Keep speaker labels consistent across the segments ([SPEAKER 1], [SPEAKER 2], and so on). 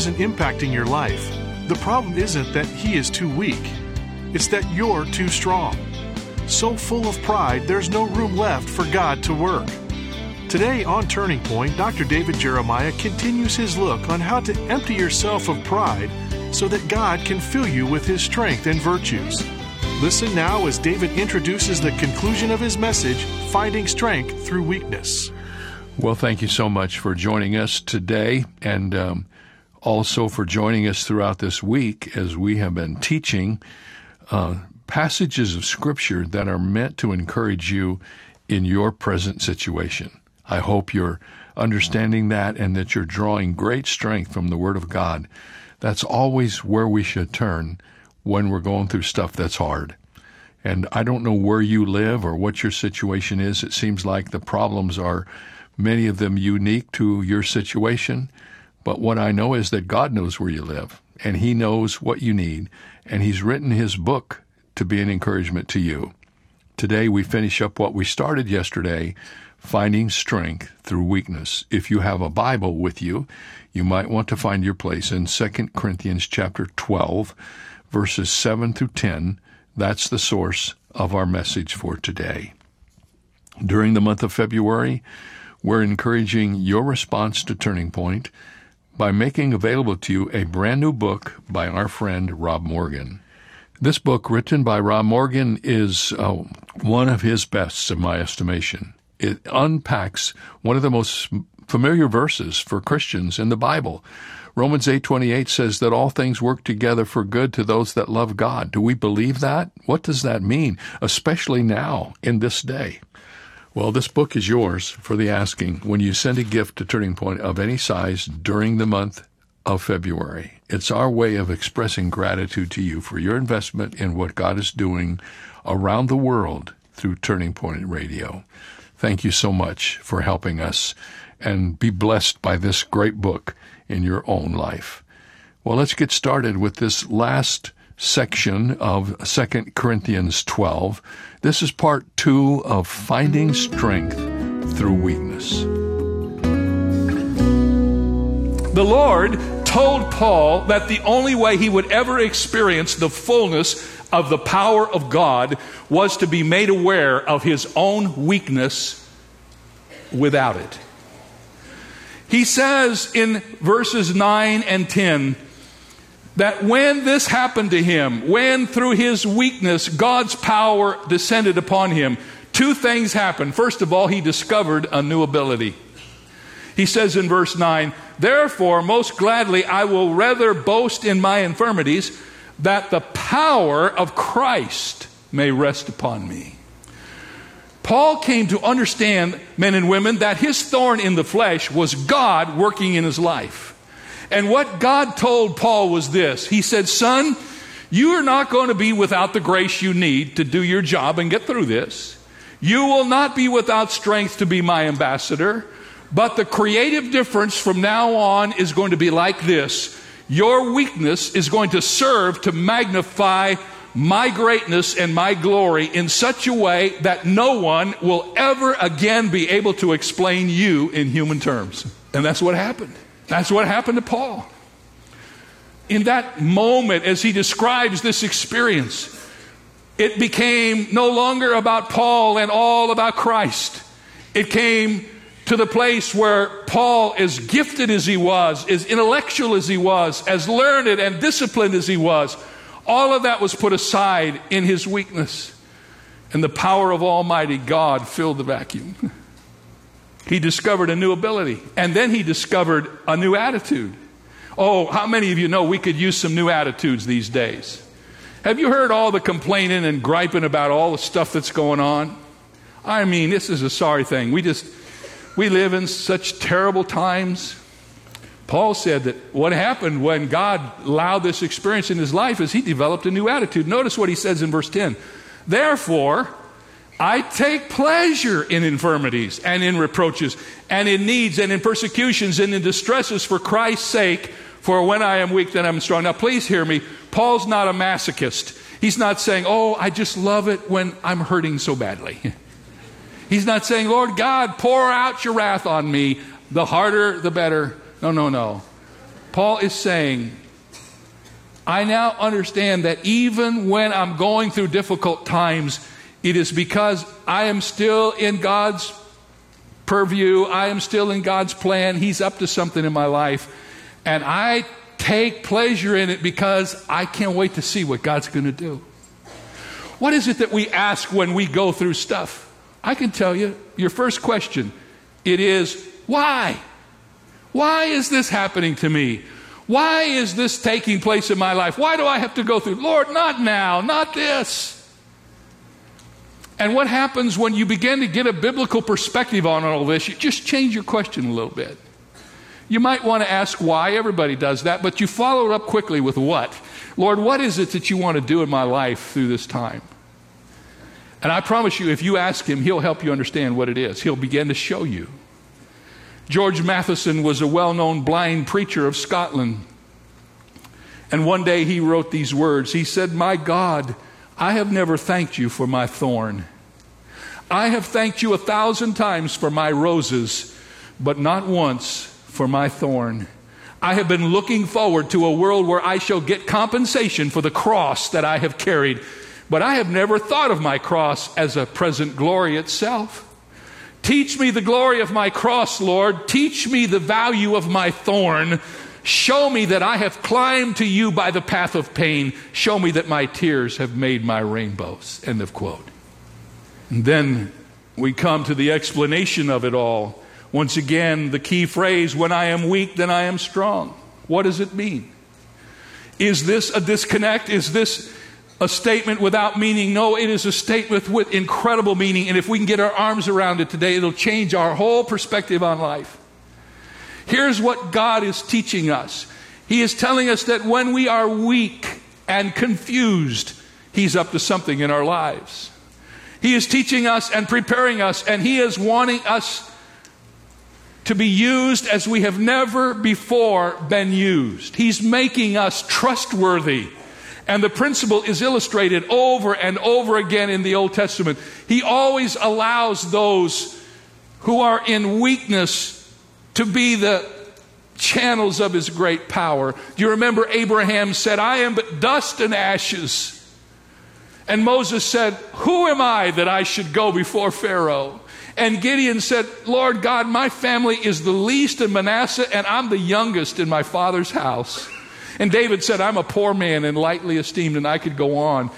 [SPEAKER 1] isn't impacting your life, the problem isn't that He is too weak, it's that you're too strong. So full of pride, there's no room left for God to work. Today on Turning Point, Dr. David Jeremiah continues his look on how to empty yourself of pride so that God can fill you with His strength and virtues. Listen now as David introduces the conclusion of his message Finding Strength Through Weakness.
[SPEAKER 2] Well, thank you so much for joining us today and um, also for joining us throughout this week as we have been teaching uh, passages of Scripture that are meant to encourage you in your present situation. I hope you're understanding that and that you're drawing great strength from the Word of God. That's always where we should turn when we're going through stuff that's hard. And I don't know where you live or what your situation is. It seems like the problems are many of them unique to your situation. But what I know is that God knows where you live and He knows what you need, and He's written His book to be an encouragement to you. Today we finish up what we started yesterday, finding strength through weakness. If you have a Bible with you, you might want to find your place in 2 Corinthians chapter 12, verses 7 through 10. That's the source of our message for today. During the month of February, we're encouraging your response to Turning Point by making available to you a brand new book by our friend Rob Morgan. This book, written by Rob Morgan, is uh, one of his bests, in my estimation. It unpacks one of the most familiar verses for Christians in the Bible. Romans 8:28 says that all things work together for good to those that love God. Do we believe that? What does that mean, especially now in this day? Well, this book is yours for the asking when you send a gift to Turning Point of any size during the month of February. It's our way of expressing gratitude to you for your investment in what God is doing around the world through Turning Point Radio. Thank you so much for helping us and be blessed by this great book in your own life. Well, let's get started with this last section of 2 Corinthians 12. This is part two of Finding Strength Through Weakness.
[SPEAKER 3] The Lord told Paul that the only way he would ever experience the fullness of the power of God was to be made aware of his own weakness without it. He says in verses 9 and 10 that when this happened to him, when through his weakness God's power descended upon him, two things happened. First of all, he discovered a new ability. He says in verse 9, Therefore, most gladly, I will rather boast in my infirmities, that the power of Christ may rest upon me. Paul came to understand, men and women, that his thorn in the flesh was God working in his life. And what God told Paul was this He said, Son, you are not going to be without the grace you need to do your job and get through this. You will not be without strength to be my ambassador. But the creative difference from now on is going to be like this your weakness is going to serve to magnify my greatness and my glory in such a way that no one will ever again be able to explain you in human terms. And that's what happened. That's what happened to Paul. In that moment, as he describes this experience, it became no longer about Paul and all about Christ. It came to the place where Paul, as gifted as he was, as intellectual as he was, as learned and disciplined as he was, all of that was put aside in his weakness. And the power of Almighty God filled the vacuum. he discovered a new ability. And then he discovered a new attitude. Oh, how many of you know we could use some new attitudes these days? Have you heard all the complaining and griping about all the stuff that's going on? I mean, this is a sorry thing. We just, we live in such terrible times. Paul said that what happened when God allowed this experience in his life is he developed a new attitude. Notice what he says in verse 10. Therefore, I take pleasure in infirmities and in reproaches and in needs and in persecutions and in distresses for Christ's sake. For when I am weak, then I'm strong. Now, please hear me. Paul's not a masochist. He's not saying, Oh, I just love it when I'm hurting so badly. He's not saying, Lord God, pour out your wrath on me. The harder, the better. No, no, no. Paul is saying, I now understand that even when I'm going through difficult times, it is because I am still in God's purview. I am still in God's plan. He's up to something in my life. And I take pleasure in it because I can't wait to see what God's going to do. What is it that we ask when we go through stuff? I can tell you your first question it is why? Why is this happening to me? Why is this taking place in my life? Why do I have to go through? Lord, not now, not this. And what happens when you begin to get a biblical perspective on all this? You just change your question a little bit. You might want to ask why, everybody does that, but you follow it up quickly with what? Lord, what is it that you want to do in my life through this time? And I promise you, if you ask him, he'll help you understand what it is. He'll begin to show you. George Matheson was a well known blind preacher of Scotland. And one day he wrote these words He said, My God, I have never thanked you for my thorn. I have thanked you a thousand times for my roses, but not once for my thorn. I have been looking forward to a world where I shall get compensation for the cross that I have carried, but I have never thought of my cross as a present glory itself. Teach me the glory of my cross, Lord. Teach me the value of my thorn. Show me that I have climbed to you by the path of pain. Show me that my tears have made my rainbows. End of quote. And then we come to the explanation of it all. Once again, the key phrase when I am weak, then I am strong. What does it mean? Is this a disconnect? Is this a statement without meaning. No, it is a statement with incredible meaning. And if we can get our arms around it today, it'll change our whole perspective on life. Here's what God is teaching us He is telling us that when we are weak and confused, He's up to something in our lives. He is teaching us and preparing us, and He is wanting us to be used as we have never before been used. He's making us trustworthy. And the principle is illustrated over and over again in the Old Testament. He always allows those who are in weakness to be the channels of his great power. Do you remember Abraham said, I am but dust and ashes? And Moses said, Who am I that I should go before Pharaoh? And Gideon said, Lord God, my family is the least in Manasseh, and I'm the youngest in my father's house. And David said, I'm a poor man and lightly esteemed, and I could go on.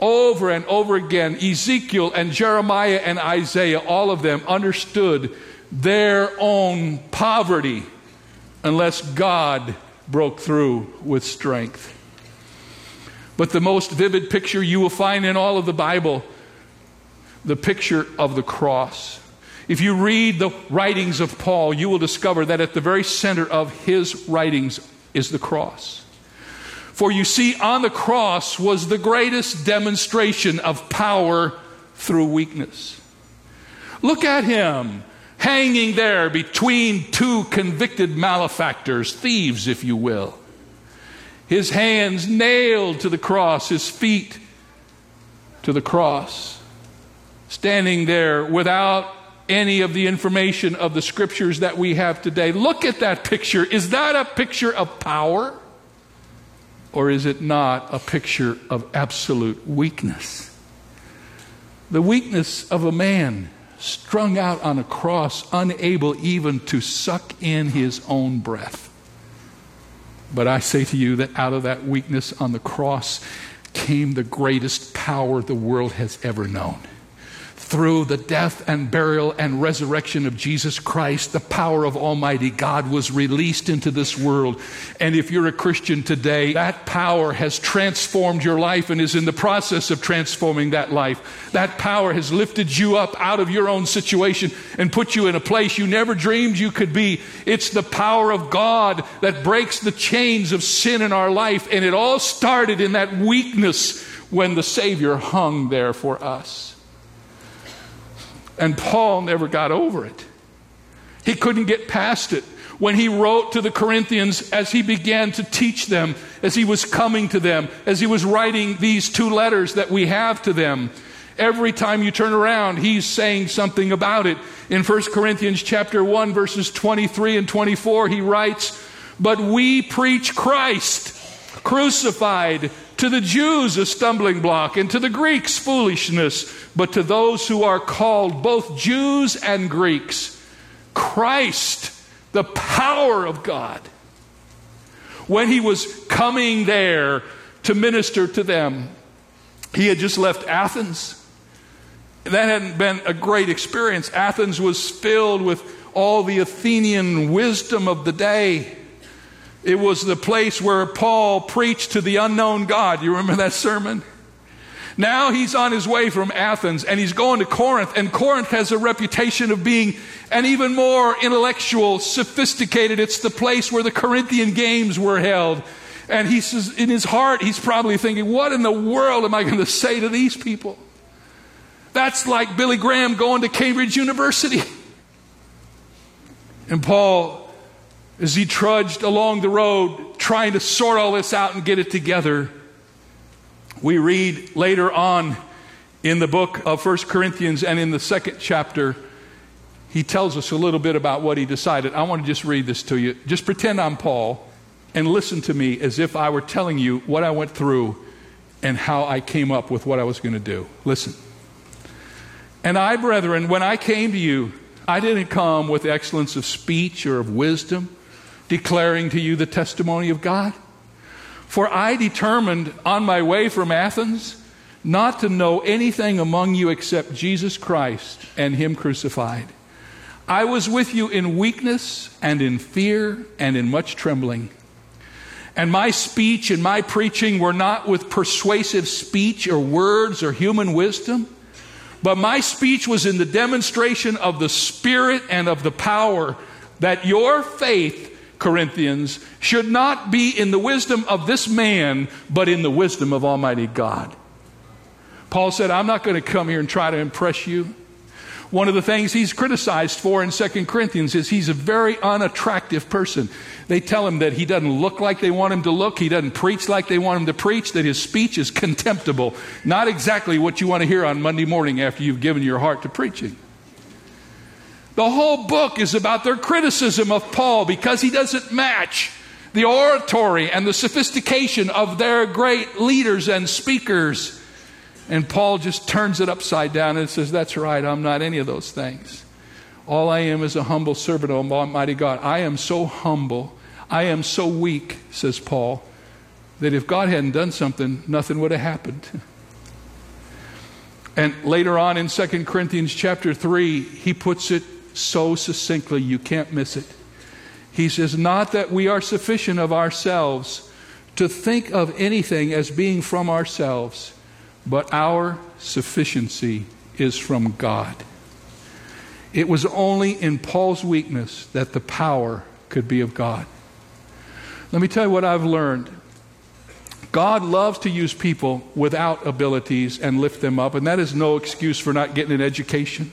[SPEAKER 3] Over and over again, Ezekiel and Jeremiah and Isaiah, all of them understood their own poverty unless God broke through with strength. But the most vivid picture you will find in all of the Bible, the picture of the cross. If you read the writings of Paul, you will discover that at the very center of his writings is the cross. For you see, on the cross was the greatest demonstration of power through weakness. Look at him hanging there between two convicted malefactors, thieves, if you will. His hands nailed to the cross, his feet to the cross, standing there without any of the information of the scriptures that we have today. Look at that picture. Is that a picture of power? Or is it not a picture of absolute weakness? The weakness of a man strung out on a cross, unable even to suck in his own breath. But I say to you that out of that weakness on the cross came the greatest power the world has ever known through the death and burial and resurrection of Jesus Christ, the power of Almighty God was released into this world. And if you're a Christian today, that power has transformed your life and is in the process of transforming that life. That power has lifted you up out of your own situation and put you in a place you never dreamed you could be. It's the power of God that breaks the chains of sin in our life. And it all started in that weakness when the Savior hung there for us. And Paul never got over it. He couldn't get past it. When he wrote to the Corinthians, as he began to teach them, as he was coming to them, as he was writing these two letters that we have to them, every time you turn around, he's saying something about it. In 1 Corinthians chapter 1, verses 23 and 24, he writes, But we preach Christ crucified to the Jews, a stumbling block, and to the Greeks, foolishness. But to those who are called, both Jews and Greeks, Christ, the power of God. When he was coming there to minister to them, he had just left Athens. That hadn't been a great experience. Athens was filled with all the Athenian wisdom of the day. It was the place where Paul preached to the unknown God. You remember that sermon? Now he's on his way from Athens and he's going to Corinth, and Corinth has a reputation of being an even more intellectual, sophisticated. It's the place where the Corinthian games were held. And he says, in his heart, he's probably thinking, what in the world am I going to say to these people? That's like Billy Graham going to Cambridge University. And Paul as he trudged along the road trying to sort all this out and get it together. We read later on in the book of First Corinthians and in the second chapter, he tells us a little bit about what he decided. I want to just read this to you. Just pretend I'm Paul and listen to me as if I were telling you what I went through and how I came up with what I was going to do. Listen. And I, brethren, when I came to you, I didn't come with excellence of speech or of wisdom declaring to you the testimony of God? For I determined on my way from Athens not to know anything among you except Jesus Christ and Him crucified. I was with you in weakness and in fear and in much trembling. And my speech and my preaching were not with persuasive speech or words or human wisdom, but my speech was in the demonstration of the Spirit and of the power, that your faith Corinthians, should not be in the wisdom of this man, but in the wisdom of Almighty God. Paul said, I'm not going to come here and try to impress you. One of the things he's criticized for in 2 Corinthians is he's a very unattractive person. They tell him that he doesn't look like they want him to look, he doesn't preach like they want him to preach, that his speech is contemptible. Not exactly what you want to hear on Monday morning after you've given your heart to preaching. The whole book is about their criticism of Paul because he doesn't match the oratory and the sophistication of their great leaders and speakers. And Paul just turns it upside down and says, That's right, I'm not any of those things. All I am is a humble servant of Almighty God. I am so humble, I am so weak, says Paul, that if God hadn't done something, nothing would have happened. And later on in 2 Corinthians chapter 3, he puts it so succinctly, you can't miss it. He says, Not that we are sufficient of ourselves to think of anything as being from ourselves, but our sufficiency is from God. It was only in Paul's weakness that the power could be of God. Let me tell you what I've learned. God loves to use people without abilities and lift them up, and that is no excuse for not getting an education.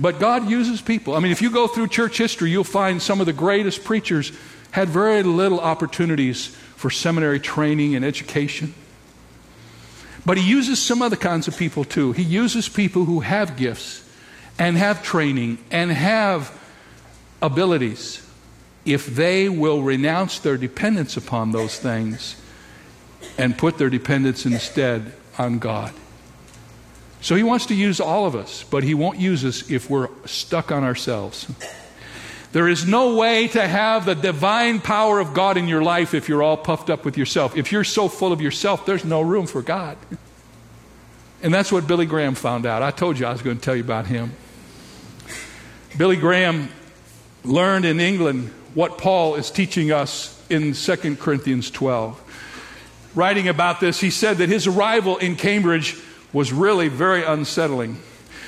[SPEAKER 3] But God uses people. I mean, if you go through church history, you'll find some of the greatest preachers had very little opportunities for seminary training and education. But He uses some other kinds of people too. He uses people who have gifts and have training and have abilities if they will renounce their dependence upon those things and put their dependence instead on God. So he wants to use all of us, but he won't use us if we're stuck on ourselves. There is no way to have the divine power of God in your life if you're all puffed up with yourself. If you're so full of yourself, there's no room for God. And that's what Billy Graham found out. I told you I was going to tell you about him. Billy Graham learned in England what Paul is teaching us in 2 Corinthians 12. Writing about this, he said that his arrival in Cambridge was really very unsettling.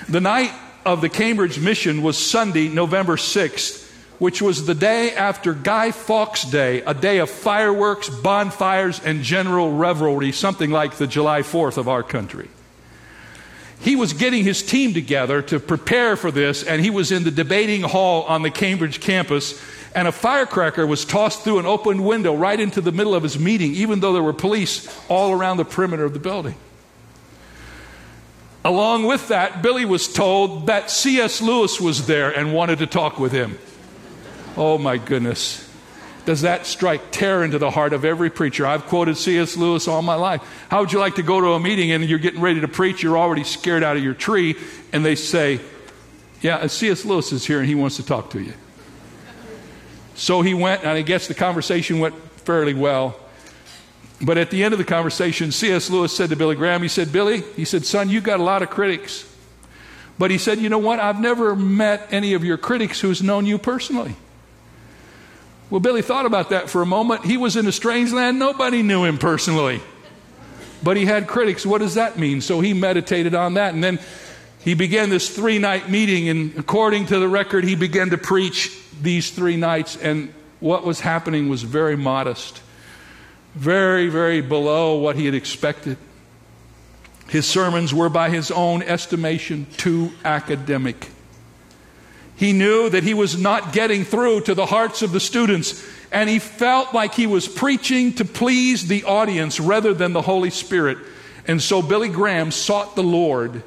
[SPEAKER 3] The night of the Cambridge mission was Sunday, November 6th, which was the day after Guy Fawkes Day, a day of fireworks, bonfires, and general revelry, something like the July 4th of our country. He was getting his team together to prepare for this, and he was in the debating hall on the Cambridge campus, and a firecracker was tossed through an open window right into the middle of his meeting, even though there were police all around the perimeter of the building. Along with that, Billy was told that C.S. Lewis was there and wanted to talk with him. Oh my goodness. Does that strike terror into the heart of every preacher? I've quoted C.S. Lewis all my life. How would you like to go to a meeting and you're getting ready to preach? You're already scared out of your tree, and they say, Yeah, uh, C.S. Lewis is here and he wants to talk to you. So he went, and I guess the conversation went fairly well. But at the end of the conversation, C.S. Lewis said to Billy Graham, he said, Billy, he said, son, you've got a lot of critics. But he said, you know what? I've never met any of your critics who's known you personally. Well, Billy thought about that for a moment. He was in a strange land. Nobody knew him personally. But he had critics. What does that mean? So he meditated on that. And then he began this three night meeting. And according to the record, he began to preach these three nights. And what was happening was very modest very, very below what he had expected. His sermons were, by his own estimation, too academic. He knew that he was not getting through to the hearts of the students, and he felt like he was preaching to please the audience rather than the Holy Spirit. And so Billy Graham sought the Lord.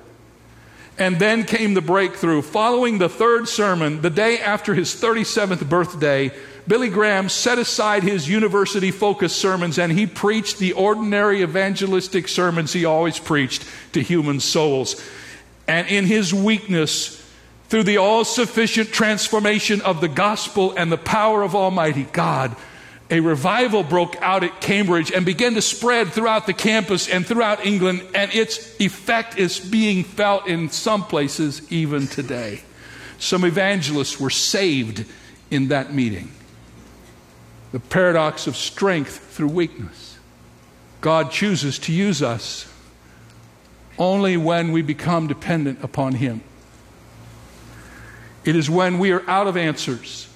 [SPEAKER 3] And then came the breakthrough. Following the third sermon, the day after his 37th birthday, Billy Graham set aside his university focused sermons and he preached the ordinary evangelistic sermons he always preached to human souls. And in his weakness, through the all sufficient transformation of the gospel and the power of Almighty God, a revival broke out at Cambridge and began to spread throughout the campus and throughout England, and its effect is being felt in some places even today. Some evangelists were saved in that meeting the paradox of strength through weakness. God chooses to use us only when we become dependent upon Him. It is when we are out of answers.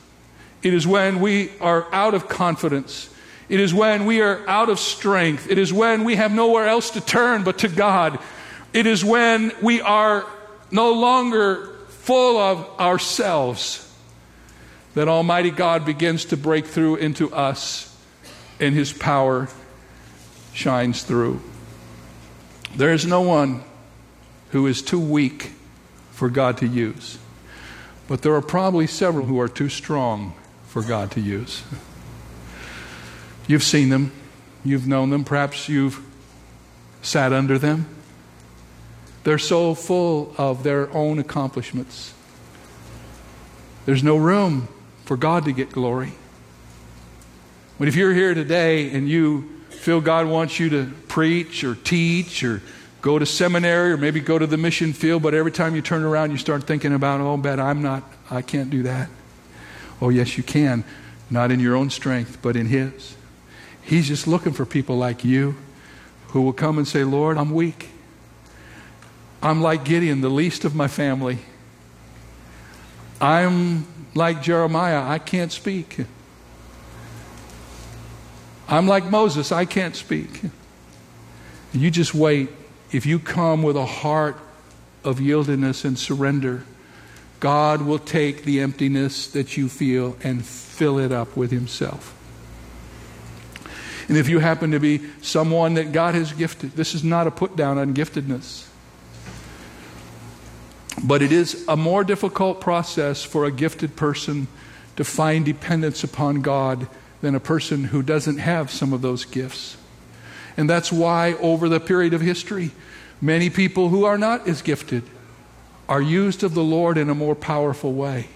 [SPEAKER 3] It is when we are out of confidence. It is when we are out of strength. It is when we have nowhere else to turn but to God. It is when we are no longer full of ourselves that Almighty God begins to break through into us and His power shines through. There is no one who is too weak for God to use, but there are probably several who are too strong for God to use. You've seen them, you've known them, perhaps you've sat under them. They're so full of their own accomplishments. There's no room for God to get glory. But if you're here today and you feel God wants you to preach or teach or go to seminary or maybe go to the mission field, but every time you turn around, you start thinking about, oh, bet I'm not, I can't do that. Oh, yes, you can. Not in your own strength, but in His. He's just looking for people like you who will come and say, Lord, I'm weak. I'm like Gideon, the least of my family. I'm like Jeremiah, I can't speak. I'm like Moses, I can't speak. You just wait. If you come with a heart of yieldedness and surrender, God will take the emptiness that you feel and fill it up with Himself. And if you happen to be someone that God has gifted, this is not a put down on giftedness. But it is a more difficult process for a gifted person to find dependence upon God than a person who doesn't have some of those gifts. And that's why, over the period of history, many people who are not as gifted are used of the Lord in a more powerful way.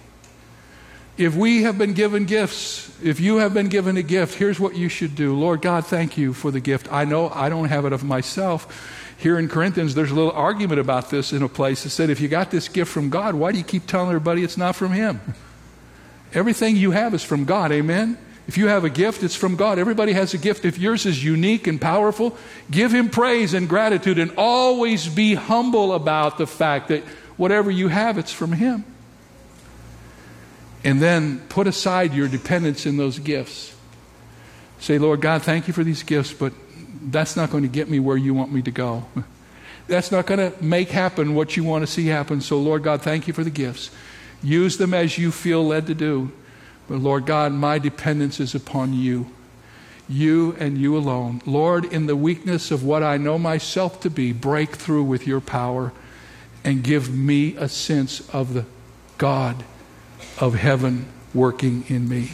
[SPEAKER 3] If we have been given gifts, if you have been given a gift, here's what you should do. Lord God, thank you for the gift. I know I don't have it of myself. Here in Corinthians, there's a little argument about this in a place that said, if you got this gift from God, why do you keep telling everybody it's not from Him? Everything you have is from God, amen? If you have a gift, it's from God. Everybody has a gift. If yours is unique and powerful, give Him praise and gratitude and always be humble about the fact that whatever you have, it's from Him. And then put aside your dependence in those gifts. Say, Lord God, thank you for these gifts, but that's not going to get me where you want me to go. That's not going to make happen what you want to see happen. So, Lord God, thank you for the gifts. Use them as you feel led to do. But, Lord God, my dependence is upon you. You and you alone. Lord, in the weakness of what I know myself to be, break through with your power and give me a sense of the God of heaven working in me.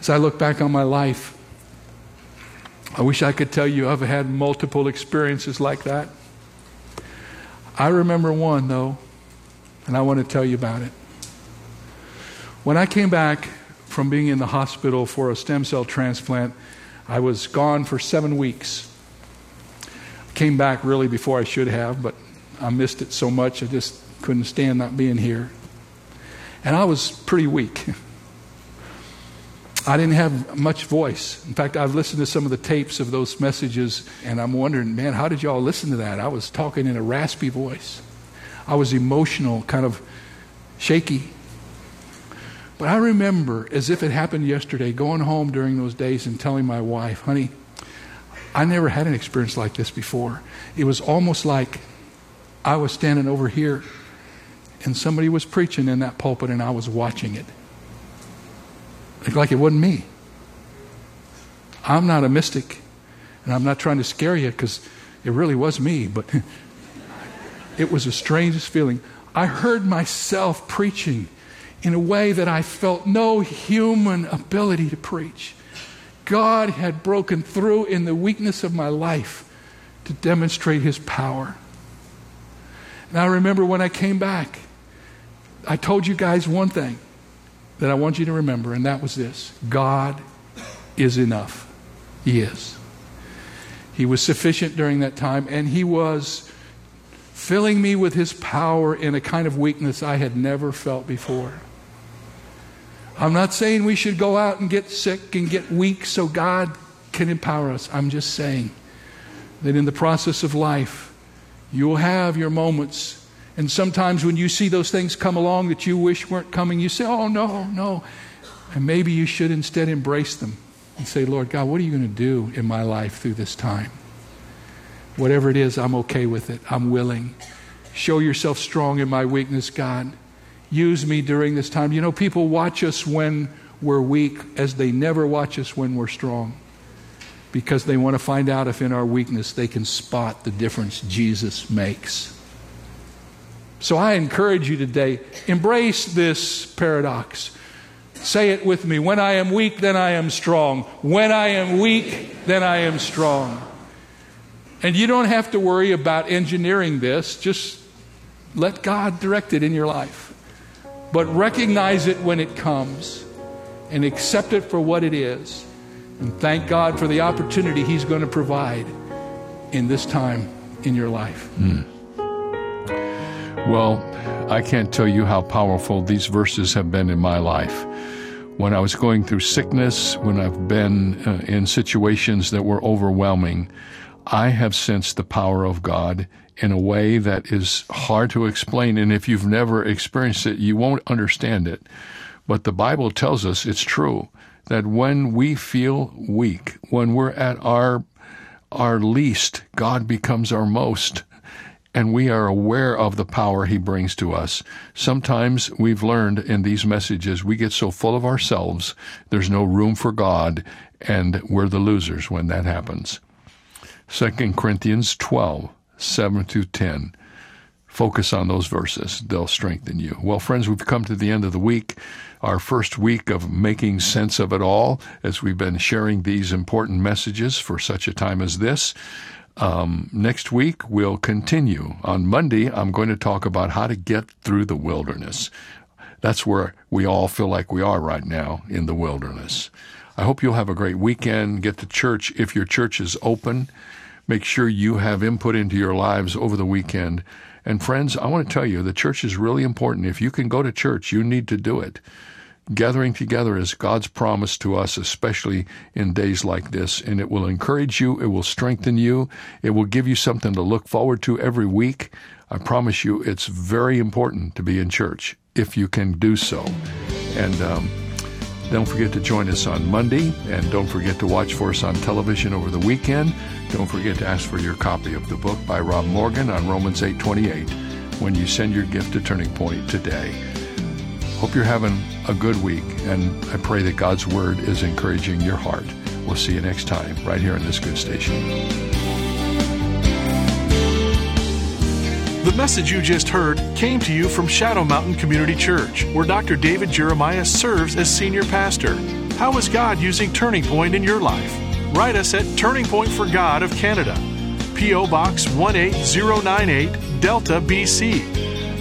[SPEAKER 3] As I look back on my life, I wish I could tell you I've had multiple experiences like that. I remember one, though, and I want to tell you about it. When I came back from being in the hospital for a stem cell transplant, I was gone for seven weeks. Came back really before I should have, but I missed it so much I just couldn't stand not being here. And I was pretty weak. I didn't have much voice. In fact, I've listened to some of the tapes of those messages, and I'm wondering, man, how did y'all listen to that? I was talking in a raspy voice. I was emotional, kind of shaky. But I remember, as if it happened yesterday, going home during those days and telling my wife, honey, I never had an experience like this before. It was almost like I was standing over here and somebody was preaching in that pulpit and I was watching it like it wasn't me. I'm not a mystic, and I'm not trying to scare you because it really was me, but it was the strangest feeling. I heard myself preaching in a way that I felt no human ability to preach. God had broken through in the weakness of my life to demonstrate his power. And I remember when I came back, I told you guys one thing that I want you to remember, and that was this God is enough. He is. He was sufficient during that time, and He was filling me with His power in a kind of weakness I had never felt before. I'm not saying we should go out and get sick and get weak so God can empower us. I'm just saying that in the process of life, you'll have your moments and sometimes when you see those things come along that you wish weren't coming, you say, Oh, no, no. And maybe you should instead embrace them and say, Lord God, what are you going to do in my life through this time? Whatever it is, I'm okay with it. I'm willing. Show yourself strong in my weakness, God. Use me during this time. You know, people watch us when we're weak as they never watch us when we're strong because they want to find out if in our weakness they can spot the difference Jesus makes. So I encourage you today embrace this paradox. Say it with me. When I am weak, then I am strong. When I am weak, then I am strong. And you don't have to worry about engineering this. Just let God direct it in your life. But recognize it when it comes and accept it for what it is. And thank God for the opportunity He's going to provide in this time in your life.
[SPEAKER 2] Mm. Well, I can't tell you how powerful these verses have been in my life. When I was going through sickness, when I've been uh, in situations that were overwhelming, I have sensed the power of God in a way that is hard to explain. And if you've never experienced it, you won't understand it. But the Bible tells us it's true that when we feel weak, when we're at our our least, God becomes our most and we are aware of the power he brings to us. Sometimes we've learned in these messages we get so full of ourselves, there's no room for God, and we're the losers when that happens. 2 Corinthians 12, 7 through 10. Focus on those verses. They'll strengthen you. Well, friends, we've come to the end of the week, our first week of making sense of it all as we've been sharing these important messages for such a time as this. Um, next week, we'll continue. On Monday, I'm going to talk about how to get through the wilderness. That's where we all feel like we are right now in the wilderness. I hope you'll have a great weekend. Get to church if your church is open. Make sure you have input into your lives over the weekend. And friends, I want to tell you the church is really important. If you can go to church, you need to do it. Gathering together is God's promise to us, especially in days like this, and it will encourage you, it will strengthen you, it will give you something to look forward to every week. I promise you, it's very important to be in church if you can do so. And um, don't forget to join us on Monday, and don't forget to watch for us on television over the weekend. Don't forget to ask for your copy of the book by Rob Morgan on Romans 8:28 when you send your gift to Turning Point today. Hope you're having a good week, and I pray that God's Word is encouraging your heart. We'll see you next time, right here on this good station.
[SPEAKER 1] The message you just heard came to you from Shadow Mountain Community Church, where Dr. David Jeremiah serves as senior pastor. How is God using Turning Point in your life? Write us at Turning Point for God of Canada, P.O. Box 18098, Delta, BC,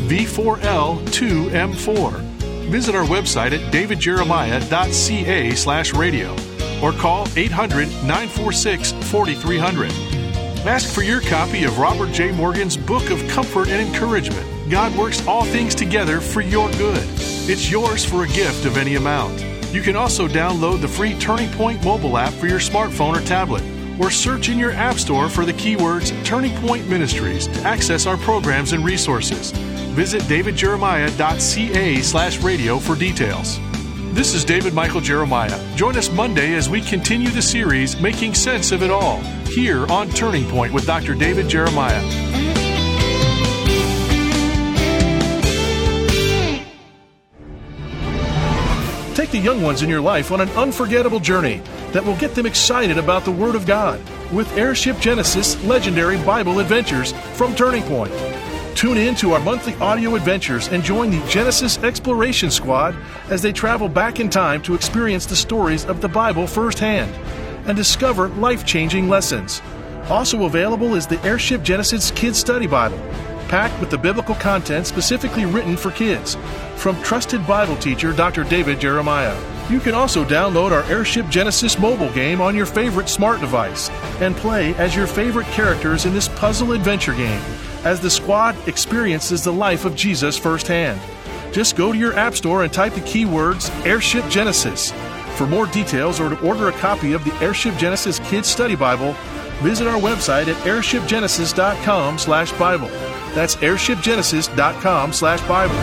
[SPEAKER 1] V4L2M4. Visit our website at davidjeremiah.ca slash radio or call 800 946 4300. Ask for your copy of Robert J. Morgan's Book of Comfort and Encouragement. God works all things together for your good. It's yours for a gift of any amount. You can also download the free Turning Point mobile app for your smartphone or tablet, or search in your app store for the keywords Turning Point Ministries to access our programs and resources. Visit davidjeremiah.ca slash radio for details. This is David Michael Jeremiah. Join us Monday as we continue the series Making Sense of It All here on Turning Point with Dr. David Jeremiah. Take the young ones in your life on an unforgettable journey that will get them excited about the Word of God with Airship Genesis Legendary Bible Adventures from Turning Point. Tune in to our monthly audio adventures and join the Genesis Exploration Squad as they travel back in time to experience the stories of the Bible firsthand and discover life changing lessons. Also available is the Airship Genesis Kids Study Bible, packed with the biblical content specifically written for kids, from trusted Bible teacher Dr. David Jeremiah. You can also download our Airship Genesis mobile game on your favorite smart device and play as your favorite characters in this puzzle adventure game as the squad experiences the life of Jesus firsthand. Just go to your App Store and type the keywords Airship Genesis. For more details or to order a copy of the Airship Genesis Kids Study Bible, visit our website at airshipgenesis.com slash Bible. That's airshipgenesis.com slash Bible.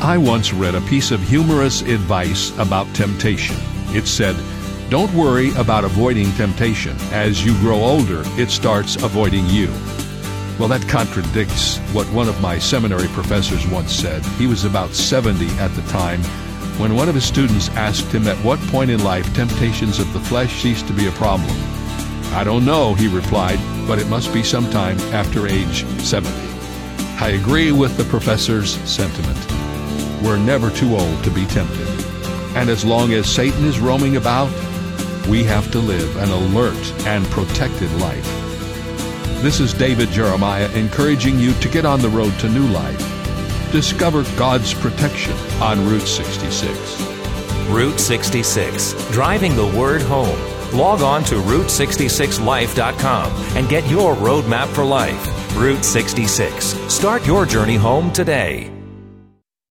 [SPEAKER 2] I once read a piece of humorous advice about temptation. It said, Don't worry about avoiding temptation. As you grow older, it starts avoiding you. Well, that contradicts what one of my seminary professors once said. He was about 70 at the time when one of his students asked him at what point in life temptations of the flesh cease to be a problem. I don't know, he replied, but it must be sometime after age 70. I agree with the professor's sentiment. We're never too old to be tempted. And as long as Satan is roaming about, we have to live an alert and protected life. This is David Jeremiah encouraging you to get on the road to new life. Discover God's protection on Route 66.
[SPEAKER 4] Route 66, driving the word home. Log on to Route66Life.com and get your roadmap for life. Route 66. Start your journey home today.